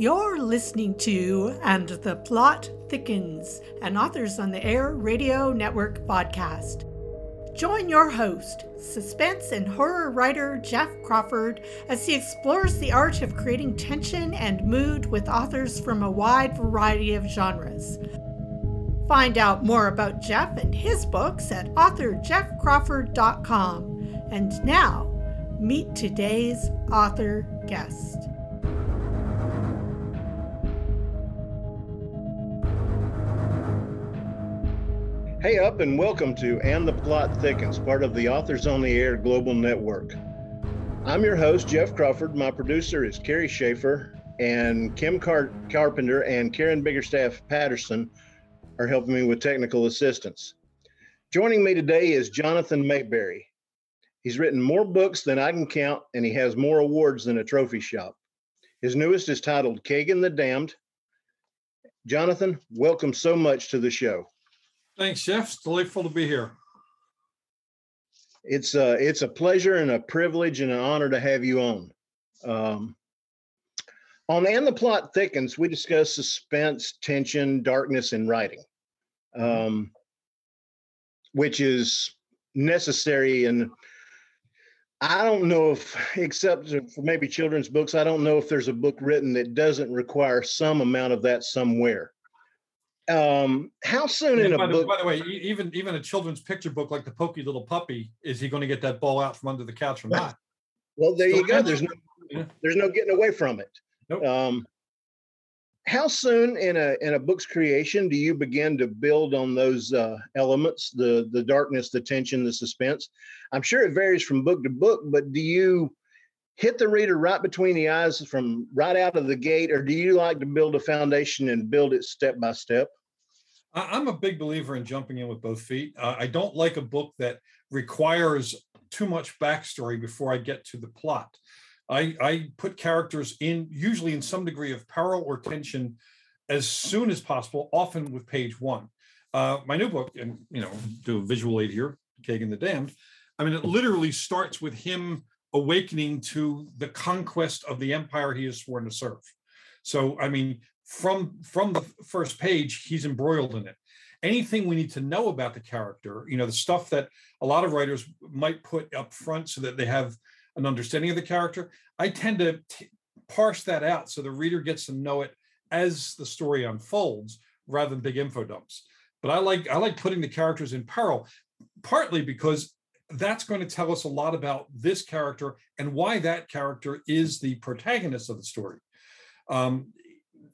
You're listening to And the Plot Thickens, an Authors on the Air Radio Network podcast. Join your host, suspense and horror writer Jeff Crawford, as he explores the art of creating tension and mood with authors from a wide variety of genres. Find out more about Jeff and his books at authorjeffcrawford.com. And now, meet today's author guest. Hey up and welcome to And the Plot Thickens, part of the Authors on the Air Global Network. I'm your host, Jeff Crawford. My producer is Carrie Schaefer, and Kim Car- Carpenter and Karen Biggerstaff Patterson are helping me with technical assistance. Joining me today is Jonathan Maberry. He's written more books than I can count, and he has more awards than a trophy shop. His newest is titled Kagan the Damned. Jonathan, welcome so much to the show. Thanks, Jeff. It's delightful to be here. It's a, uh, it's a pleasure and a privilege and an honor to have you on. Um, on And the Plot Thickens, we discuss suspense, tension, darkness, and writing, um, which is necessary. And I don't know if, except for maybe children's books, I don't know if there's a book written that doesn't require some amount of that somewhere um, how soon in a by book? The, by the way, even even a children's picture book like the Pokey Little Puppy, is he going to get that ball out from under the couch or not? Well, there so you go. There's no yeah. there's no getting away from it. Nope. Um, how soon in a in a book's creation do you begin to build on those uh, elements the the darkness the tension the suspense i'm sure it varies from book to book but do you hit the reader right between the eyes from right out of the gate or do you like to build a foundation and build it step by step I'm a big believer in jumping in with both feet. Uh, I don't like a book that requires too much backstory before I get to the plot. I, I put characters in, usually in some degree of peril or tension, as soon as possible, often with page one. Uh, my new book, and you know, do a visual aid here, Kagan the Damned. I mean, it literally starts with him awakening to the conquest of the empire he is sworn to serve. So, I mean, from from the first page he's embroiled in it. Anything we need to know about the character you know the stuff that a lot of writers might put up front so that they have an understanding of the character i tend to t- parse that out so the reader gets to know it as the story unfolds rather than big info dumps. But i like i like putting the characters in peril partly because that's going to tell us a lot about this character and why that character is the protagonist of the story. Um,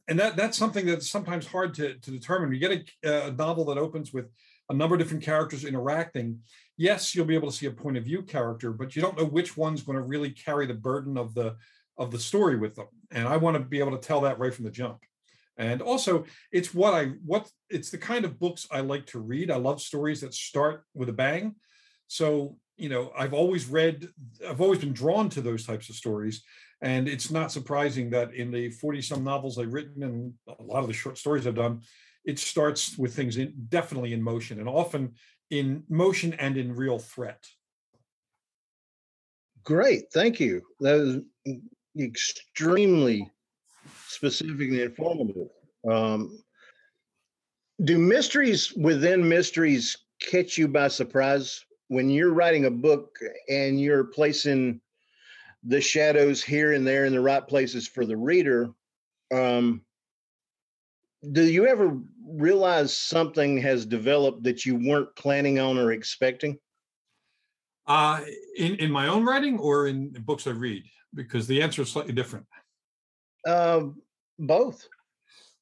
and that that's something that's sometimes hard to, to determine. You get a, a, novel that opens with a number of different characters interacting. Yes, you'll be able to see a point of view character, but you don't know which one's going to really carry the burden of the of the story with them. And I want to be able to tell that right from the jump. And also, it's what I what it's the kind of books I like to read. I love stories that start with a bang. So you know, I've always read, I've always been drawn to those types of stories. And it's not surprising that in the 40 some novels I've written and a lot of the short stories I've done, it starts with things in, definitely in motion and often in motion and in real threat. Great. Thank you. That was extremely specific and informative. Um, do mysteries within mysteries catch you by surprise when you're writing a book and you're placing the shadows here and there in the right places for the reader um, do you ever realize something has developed that you weren't planning on or expecting? Uh, in in my own writing or in books i read? Because the answer is slightly different. Uh, both.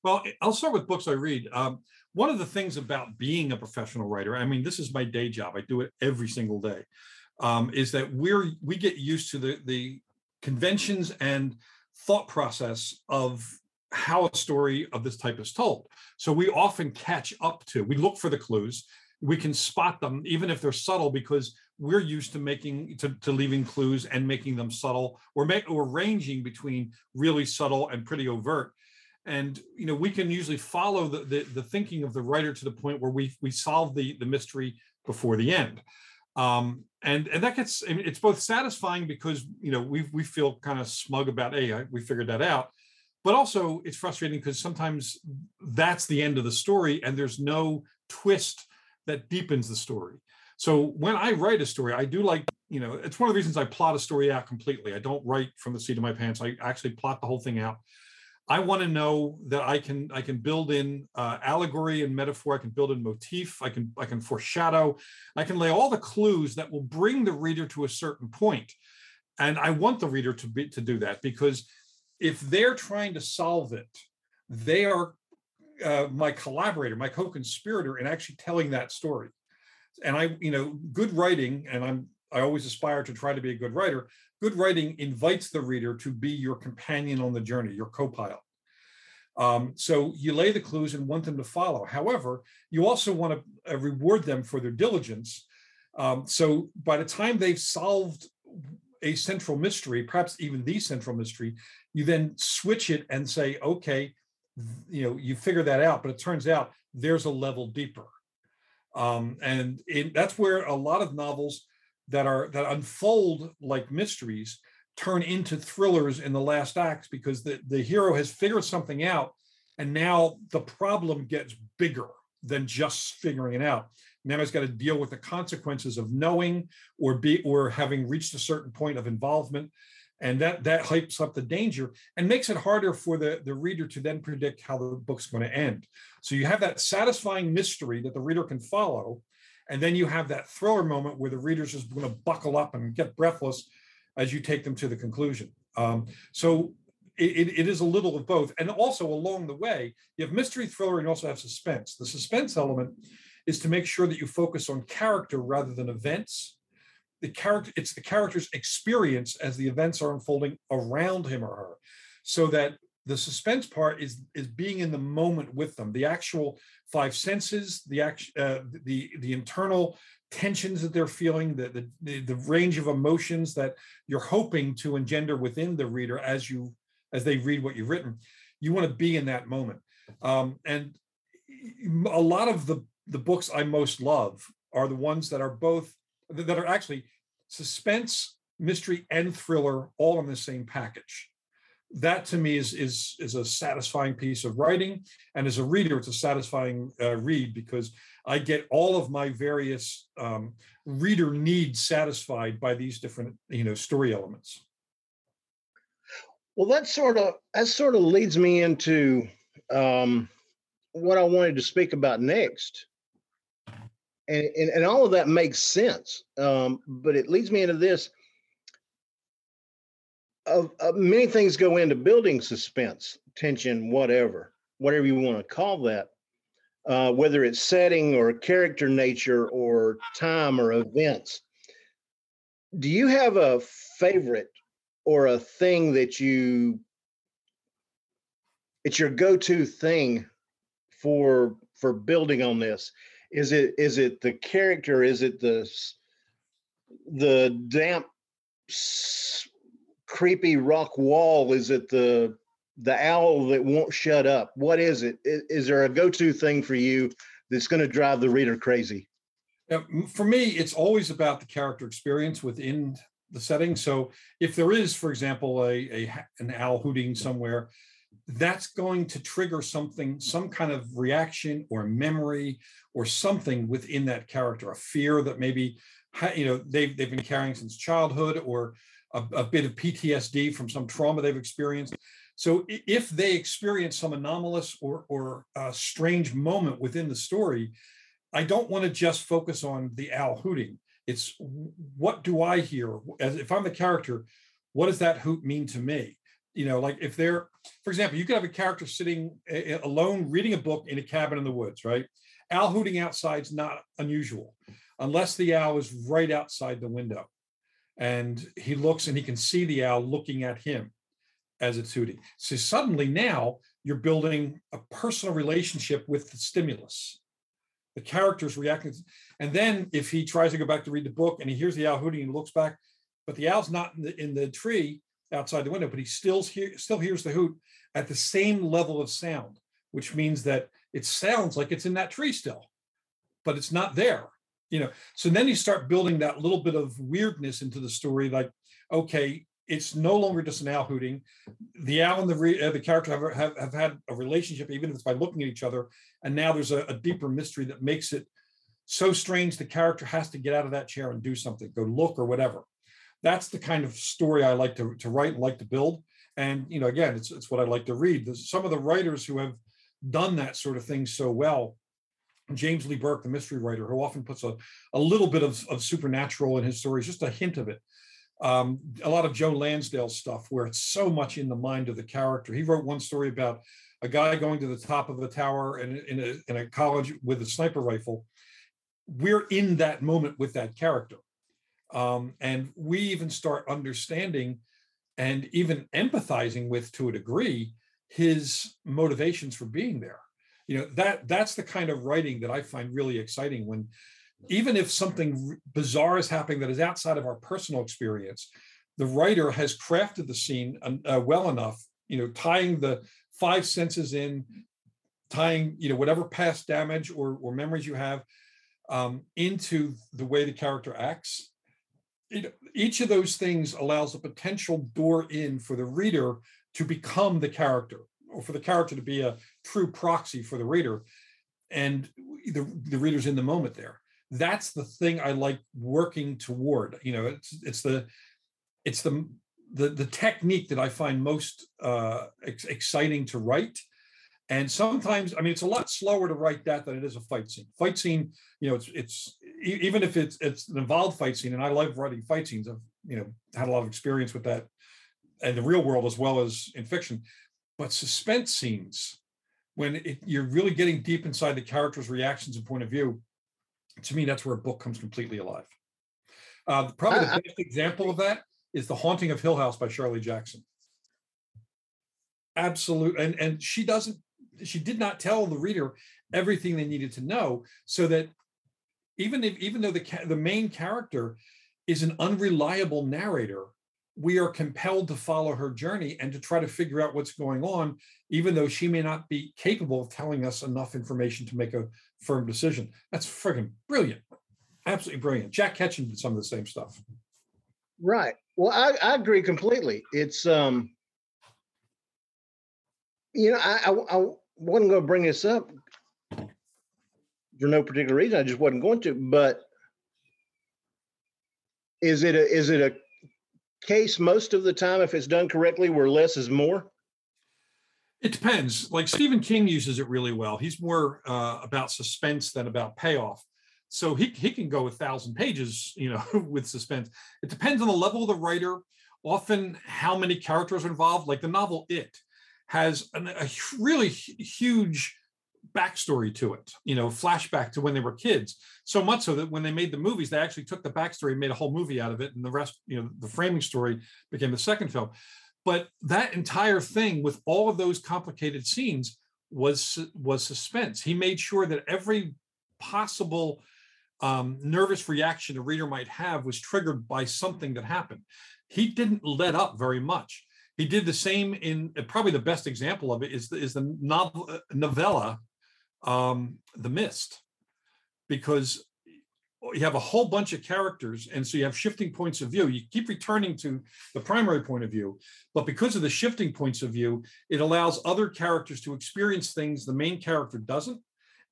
Well i'll start with books i read. Um, one of the things about being a professional writer i mean this is my day job i do it every single day um, is that we're we get used to the the conventions and thought process of how a story of this type is told. So we often catch up to, we look for the clues, we can spot them even if they're subtle because we're used to making to, to leaving clues and making them subtle or make or ranging between really subtle and pretty overt and you know we can usually follow the, the, the thinking of the writer to the point where we we solve the the mystery before the end. Um, and and that gets I mean, it's both satisfying because you know we we feel kind of smug about hey we figured that out, but also it's frustrating because sometimes that's the end of the story and there's no twist that deepens the story. So when i write a story i do like you know it's one of the reasons i plot a story out completely. I don't write from the seat of my pants. I actually plot the whole thing out i want to know that i can i can build in uh, allegory and metaphor i can build in motif i can i can foreshadow i can lay all the clues that will bring the reader to a certain point and i want the reader to be to do that because if they're trying to solve it, they are uh, my collaborator, my co-conspirator in actually telling that story. And I, you know, good writing, and I'm I always aspire to try to be a good writer. Good writing invites the reader to be your companion on the journey, your co-pilot. Um, so you lay the clues and want them to follow. However, you also want to uh, reward them for their diligence. Um, so by the time they've solved a central mystery, perhaps even the central mystery, you then switch it and say, okay, you know, you figure that out, but it turns out there's a level deeper. Um, and it, that's where a lot of novels that are that unfold like mysteries turn into thrillers in the last acts because the, the hero has figured something out and now the problem gets bigger than just figuring it out. Now he's got to deal with the consequences of knowing or be or having reached a certain point of involvement. And that that hypes up the danger and makes it harder for the, the reader to then predict how the book's going to end. So you have that satisfying mystery that the reader can follow and then you have that thriller moment where the reader's just going to buckle up and get breathless as you take them to the conclusion. Um, so it, it is a little of both. And also along the way you have mystery thriller and you also have suspense. The suspense element is to make sure that you focus on character rather than events. The character it's the character's experience as the events are unfolding around him or her so that the suspense part is is being in the moment with them. The actual five senses the act uh, the the internal tensions that they're feeling the, the the range of emotions that you're hoping to engender within the reader as you as they read what you've written. You want to be in that moment. Um, and a lot of the the books i most love are the ones that are both that are actually suspense, mystery, and thriller all in the same package. That to me is is is a satisfying piece of writing, and as a reader, it's a satisfying uh, read because I get all of my various um, reader needs satisfied by these different you know story elements. Well, that sort of that sort of leads me into um, what I wanted to speak about next and, and, and all of that makes sense. Um, but it leads me into this. Many things go into building suspense, tension, whatever, whatever you want to call that. Uh, whether it's setting or character nature or time or events. Do you have a favorite or a thing that you it's your go-to thing for for building on this is it is it the character is it the the damp creepy rock wall is it the the owl that won't shut up? What is it? Is, is there a go-to thing for you that's going to drive the reader crazy? For me it's always about the character experience within the setting. So if there is for example a, a an owl hooting somewhere that's going to trigger something, some kind of reaction or memory or something within that character, a fear that maybe you know they've they've been carrying since childhood or a, a bit of PTSD from some trauma they've experienced. So if they experience some anomalous or or uh, strange moment within the story, I don't want to just focus on the owl hooting. It's what do I hear? As if I'm the character, what does that hoot mean to me? you know like if they're for example you could have a character sitting alone reading a book in a cabin in the woods right owl hooting outside is not unusual unless the owl is right outside the window and he looks and he can see the owl looking at him as it's hooting so suddenly now you're building a personal relationship with the stimulus the character's reacting and then if he tries to go back to read the book and he hears the owl hooting and looks back but the owl's not in the, in the tree outside the window, but he still hear, still hears the hoot at the same level of sound, which means that it sounds like it's in that tree still, but it's not there. You know, so then you start building that little bit of weirdness into the story, like, okay, it's no longer just an owl hooting. The owl and the re, uh, the character have, have, have had a relationship, even if it's by looking at each other. And now there's a, a, deeper mystery that makes it so strange. The character has to get out of that chair and do something, go look or whatever. That's the kind of story I like to, to write and like to build. And you know, again, it's it's what I like to read. There's some of the writers who have done that sort of thing so well. James Lee Burke, the mystery writer, who often puts a, a little bit of, of supernatural in his stories, just a hint of it um, a lot of Joe Lansdale stuff where it's so much in the mind of the character. He wrote one story about a guy going to the top of a tower in, in, a, in a college with a sniper rifle. We're in that moment with that character. Um, and we even start understanding and even empathizing with, to a degree, his motivations for being there. You know, that that's the kind of writing that I find really exciting when even if something bizarre is happening that is outside of our personal experience, the writer has crafted the scene uh, well enough, you know, tying the five senses in, tying, you know, whatever past damage or, or memories you have um, into the way the character acts. It, each of those things allows a potential door in for the reader to become the character or for the character to be a true proxy for the reader and the, the reader's in the moment there that's the thing I like working toward. You know, it's it's the it's the the the technique that I find most uh, ex- exciting to write. And sometimes, I mean, it's a lot slower to write that than it is a fight scene. Fight scene, you know, it's it's even if it's it's an involved fight scene, and I love writing fight scenes. I've you know had a lot of experience with that in the real world as well as in fiction. But suspense scenes, when it, you're really getting deep inside the character's reactions and point of view, to me, that's where a book comes completely alive. Uh, probably the best example of that is The Haunting of Hill House by Shirley Jackson. Absolute, and and she doesn't, she did not tell the reader everything they needed to know, so that even if even though the the main character is an unreliable narrator, we are compelled to follow her journey and to try to figure out what's going on, even though she may not be capable of telling us enough information to make a firm decision. That's friggin' brilliant. Absolutely brilliant. Jack Ketchum did some of the same stuff. Right. Well, I, I agree completely. It's um, you know, I I, I wasn't going to bring this up for no particular reason. I just wasn't going to. But is it a is it a case most of the time if it's done correctly where less is more? It depends. Like Stephen King uses it really well. He's more uh, about suspense than about payoff. So he, he can go a thousand pages, you know, with suspense. It depends on the level of the writer, often how many characters are involved. Like the novel It has an, a really huge backstory to it, you know, flashback to when they were kids. So much so that when they made the movies, they actually took the backstory and made a whole movie out of it. And the rest, you know, the framing story became the second film. But that entire thing with all of those complicated scenes was was suspense. He made sure that every possible um, nervous reaction a reader might have was triggered by something that happened. He didn't let up very much. He did the same in probably the best example of it is the, is the novel uh, novella, um, The Mist, because you have a whole bunch of characters and so you have shifting points of view. You keep returning to the primary point of view but because of the shifting points of view it allows other characters to experience things the main character doesn't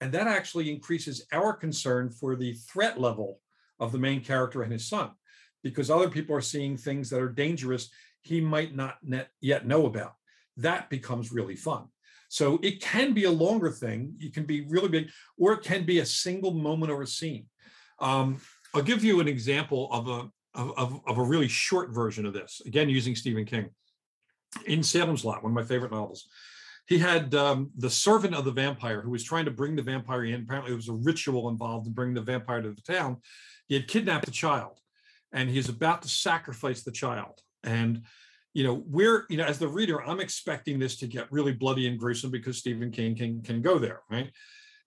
and that actually increases our concern for the threat level of the main character and his son because other people are seeing things that are dangerous he might not yet know about. That becomes really fun so it can be a longer thing it can be really big or it can be a single moment or a scene um, I'll give you an example of a of, of, a really short version of this. Again, using Stephen King. In Salem's Lot, one of my favorite novels, he had um, the servant of the vampire who was trying to bring the vampire in. Apparently, there was a ritual involved in bringing the vampire to the town. He had kidnapped the child, and he's about to sacrifice the child. And you know, we're you know, as the reader, I'm expecting this to get really bloody and gruesome because Stephen King can can go there, right?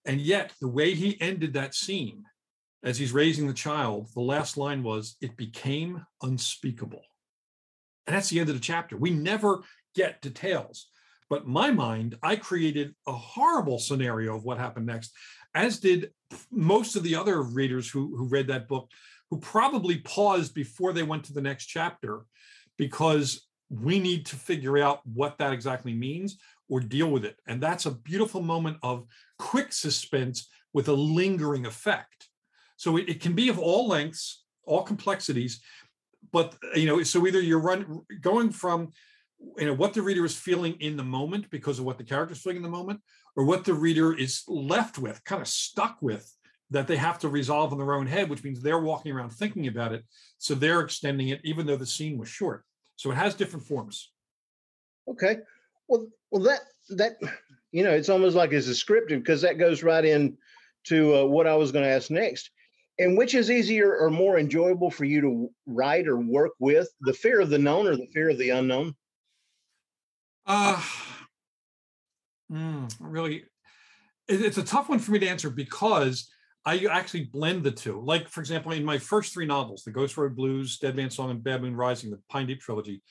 And yet, the way he ended that scene as he's raising the child, the last line was, It became unspeakable. And that's the end of the chapter. We never get details. But my mind, I created a horrible scenario of what happened next, as did most of the other readers who, who read that book, who probably paused before they went to the next chapter because we need to figure out what that exactly means or deal with it. And that's a beautiful moment of quick suspense with a lingering effect. So it, it can be of all lengths, all complexities, but you know, so either you're run going from you know what the reader is feeling in the moment because of what the character is feeling in the moment, or what the reader is left with, kind of stuck with that they have to resolve in their own head, which means they're walking around thinking about it. So they're extending it, even though the scene was short. So it has different forms. Okay. Well, well, that that you know, it's almost like it's descriptive because that goes right in to uh, what I was going to ask next. And which is easier or more enjoyable for you to write or work with, the fear of the known or the fear of the unknown? Uh, mm, really, it, it's a tough one for me to answer because I actually blend the two. Like, for example, in my first three novels, The Ghost Road Blues, Dead Man's Song, and Bad Moon Rising, the Pine Deep trilogy,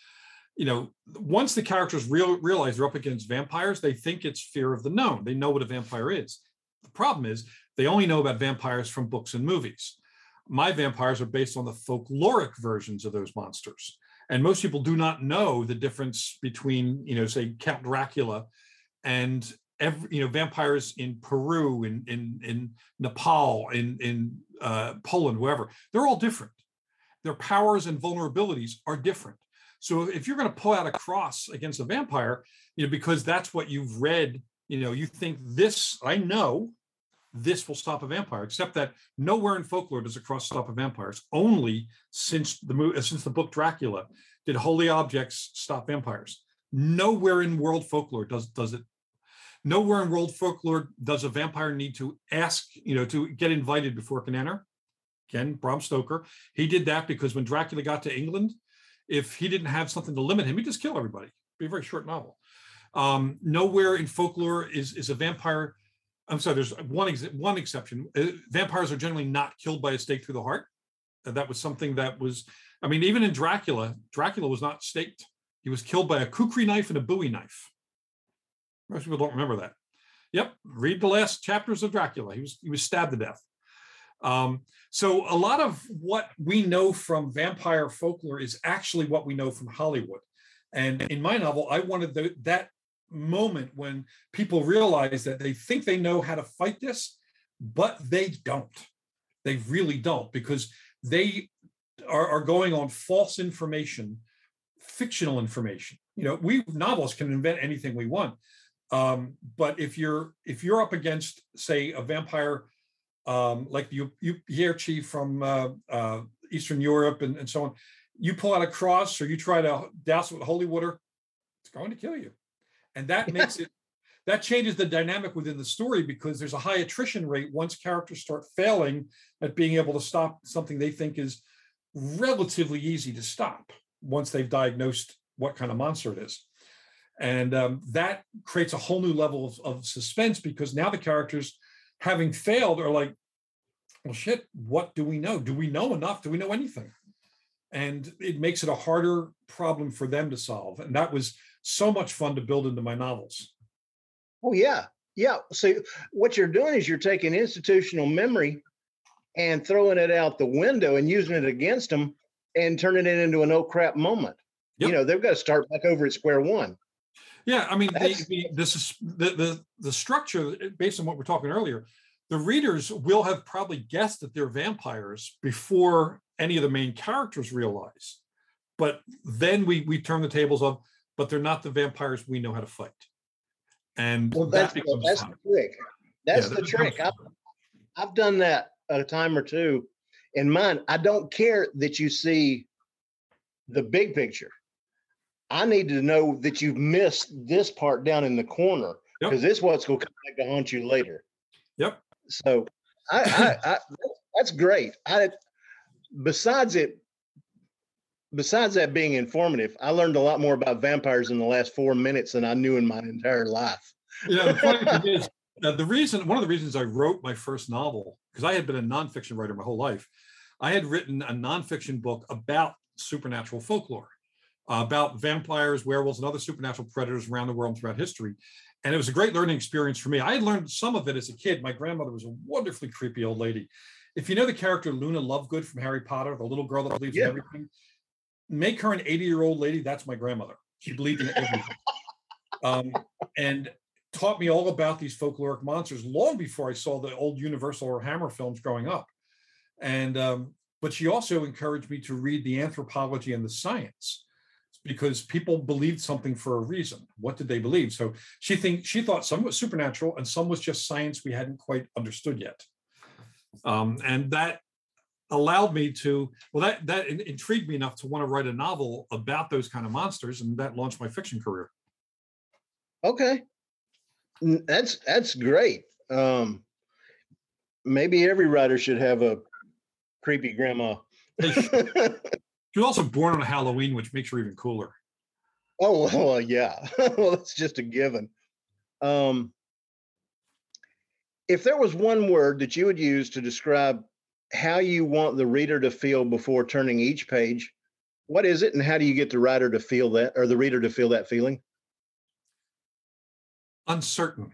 you know, once the characters real, realize they're up against vampires, they think it's fear of the known. They know what a vampire is. The problem is they only know about vampires from books and movies. My vampires are based on the folkloric versions of those monsters. And most people do not know the difference between, you know, say Count Dracula and every, you know, vampires in Peru, in in, in Nepal, in in uh, Poland, wherever. They're all different. Their powers and vulnerabilities are different. So if you're going to pull out a cross against a vampire, you know, because that's what you've read, you know, you think this, I know this will stop a vampire, except that nowhere in folklore does a cross stop a vampire. It's only since the movie, since the book Dracula did holy objects stop vampires. Nowhere in world folklore does does it. Nowhere in world folklore does a vampire need to ask, you know, to get invited before it can enter. Again, Bram Stoker. He did that because when Dracula got to England, if he didn't have something to limit him, he'd just kill everybody. It'd be a very short novel. Um, nowhere in folklore is is a vampire I'm sorry, there's one ex- one exception. Uh, vampires are generally not killed by a stake through the heart. Uh, that was something that was, I mean, even in Dracula, Dracula was not staked. He was killed by a kukri knife and a Bowie knife. Most people don't remember that. Yep, read the last chapters of Dracula. He was he was stabbed to death. Um, so a lot of what we know from vampire folklore is actually what we know from Hollywood. And in my novel, I wanted the, that moment when people realize that they think they know how to fight this, but they don't. They really don't because they are, are going on false information, fictional information. You know, we novelists can invent anything we want. Um, but if you're if you're up against, say, a vampire um, like you you Yerchi from uh, uh, Eastern Europe and, and so on, you pull out a cross or you try to douse it with holy water, it's going to kill you. And that makes it that changes the dynamic within the story because there's a high attrition rate once characters start failing at being able to stop something they think is relatively easy to stop once they've diagnosed what kind of monster it is and um, that creates a whole new level of, of suspense because now the characters having failed are like well shit what do we know do we know enough do we know anything and it makes it a harder problem for them to solve and that was so much fun to build into my novels. Oh yeah, yeah. So what you're doing is you're taking institutional memory and throwing it out the window and using it against them and turning it into an oh crap moment. Yep. You know, they've got to start back over at square one. Yeah, I mean, the, the, this is the, the the structure based on what we're talking earlier. The readers will have probably guessed that they're vampires before any of the main characters realize. But then we we turn the tables of but they're not the vampires we know how to fight. And well, that's, that that's the trick. That's yeah, the trick. I've, I've done that a time or two in mine. I don't care that you see the big picture. I need to know that you've missed this part down in the corner because yep. this what's going to come back to haunt you later. Yep. So I, I, I that's great. I besides it besides that being informative, I learned a lot more about vampires in the last four minutes than I knew in my entire life. yeah, the funny thing is, uh, the reason one of the reasons I wrote my first novel because I had been a nonfiction writer my whole life. I had written a nonfiction book about supernatural folklore, about vampires, werewolves, and other supernatural predators around the world throughout history. And it was a great learning experience for me. I had learned some of it as a kid. My grandmother was a wonderfully creepy old lady. If you know the character Luna Lovegood from Harry Potter, the little girl that believes yeah. in everything, make her an 80 year old lady. That's my grandmother. She believed in everything. um, and taught me all about these folkloric monsters long before I saw the old Universal or Hammer films growing up. And um, but she also encouraged me to read the anthropology and the science because people believed something for a reason. What did they believe? So she think she thought some was supernatural and some was just science we hadn't quite understood yet. Um, and that allowed me to well that that intrigued me enough to want to write a novel about those kind of monsters and that launched my fiction career okay that's that's great um maybe every writer should have a creepy grandma she was also born on halloween which makes her even cooler oh well yeah well that's just a given um if there was one word that you would use to describe how you want the reader to feel before turning each page. What is it, and how do you get the writer to feel that, or the reader to feel that feeling? Uncertain.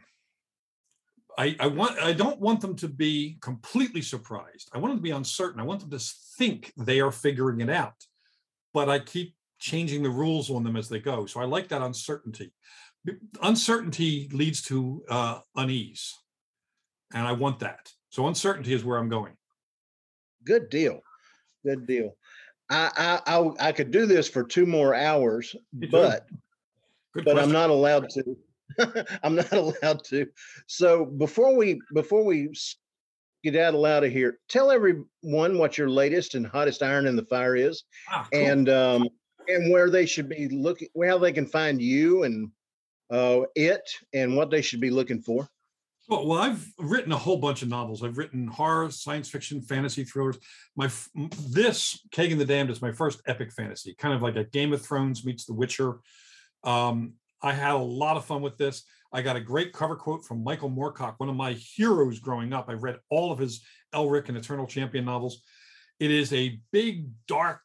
I, I want. I don't want them to be completely surprised. I want them to be uncertain. I want them to think they are figuring it out, but I keep changing the rules on them as they go. So I like that uncertainty. Uncertainty leads to uh, unease, and I want that. So uncertainty is where I'm going. Good deal. Good deal. I I I, I could do this for two more hours, but but question. I'm not allowed to. I'm not allowed to. So before we before we get out of here, tell everyone what your latest and hottest iron in the fire is, ah, cool. and um and where they should be looking, how they can find you and uh, it, and what they should be looking for. Well, well, I've written a whole bunch of novels. I've written horror, science fiction, fantasy thrillers. My this Kagan the Damned is my first epic fantasy, kind of like a Game of Thrones meets The Witcher. Um, I had a lot of fun with this. I got a great cover quote from Michael Moorcock, one of my heroes growing up. I read all of his Elric and Eternal Champion novels. It is a big, dark,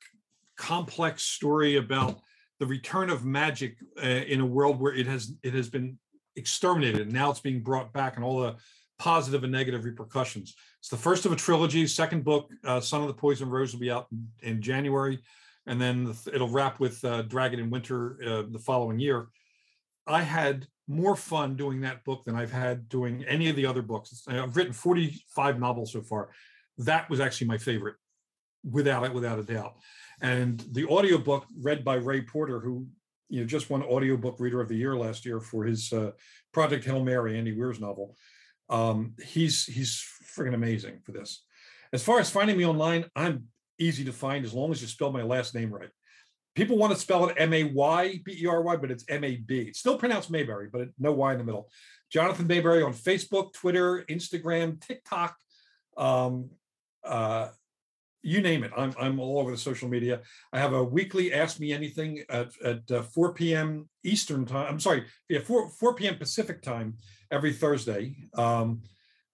complex story about the return of magic uh, in a world where it has it has been exterminated. And now it's being brought back and all the positive and negative repercussions. It's the first of a trilogy. Second book, uh, Son of the Poison Rose, will be out in, in January. And then it'll wrap with uh, Dragon in Winter uh, the following year. I had more fun doing that book than I've had doing any of the other books. I've written 45 novels so far. That was actually my favorite, without it, without a doubt. And the audiobook read by Ray Porter, who you know just won audiobook reader of the year last year for his uh, project hail mary andy weir's novel um, he's he's friggin' amazing for this as far as finding me online i'm easy to find as long as you spell my last name right people want to spell it m-a-y-b-e-r-y but it's m-a-b it's still pronounced mayberry but no y in the middle jonathan maberry on facebook twitter instagram tiktok um, uh, you name it. I'm, I'm all over the social media. I have a weekly Ask Me Anything at, at uh, 4 p.m. Eastern time. I'm sorry, yeah, 4, 4 p.m. Pacific time every Thursday. Um,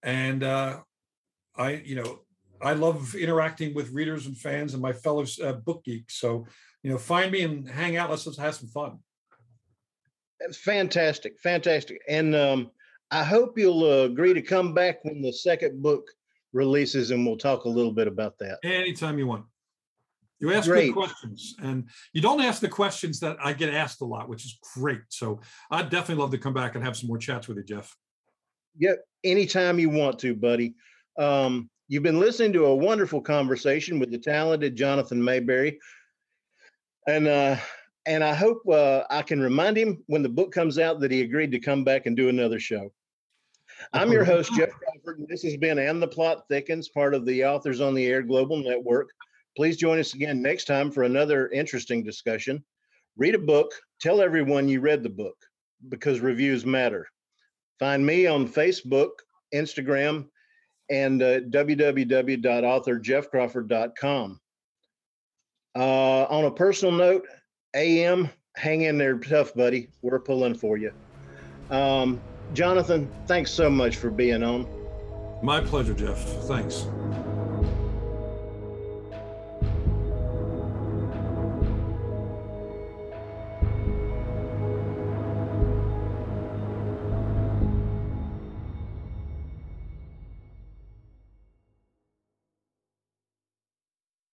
and uh, I, you know, I love interacting with readers and fans and my fellow uh, book geeks. So, you know, find me and hang out. Let's just have some fun. That's fantastic. Fantastic. And um, I hope you'll uh, agree to come back when the second book releases, and we'll talk a little bit about that. Anytime you want. You ask great. good questions, and you don't ask the questions that I get asked a lot, which is great. So I'd definitely love to come back and have some more chats with you, Jeff. Yep, anytime you want to, buddy. Um, you've been listening to a wonderful conversation with the talented Jonathan Maberry, and uh, and I hope uh, I can remind him when the book comes out that he agreed to come back and do another show. I'm your host, Jeff Crawford, and this has been And the Plot Thickens, part of the Authors on the Air Global Network. Please join us again next time for another interesting discussion. Read a book, tell everyone you read the book because reviews matter. Find me on Facebook, Instagram, and uh, www.authorjeffcrawford.com. Uh, on a personal note, AM, hang in there tough, buddy. We're pulling for you. Um, Jonathan, thanks so much for being on. My pleasure, Jeff. Thanks.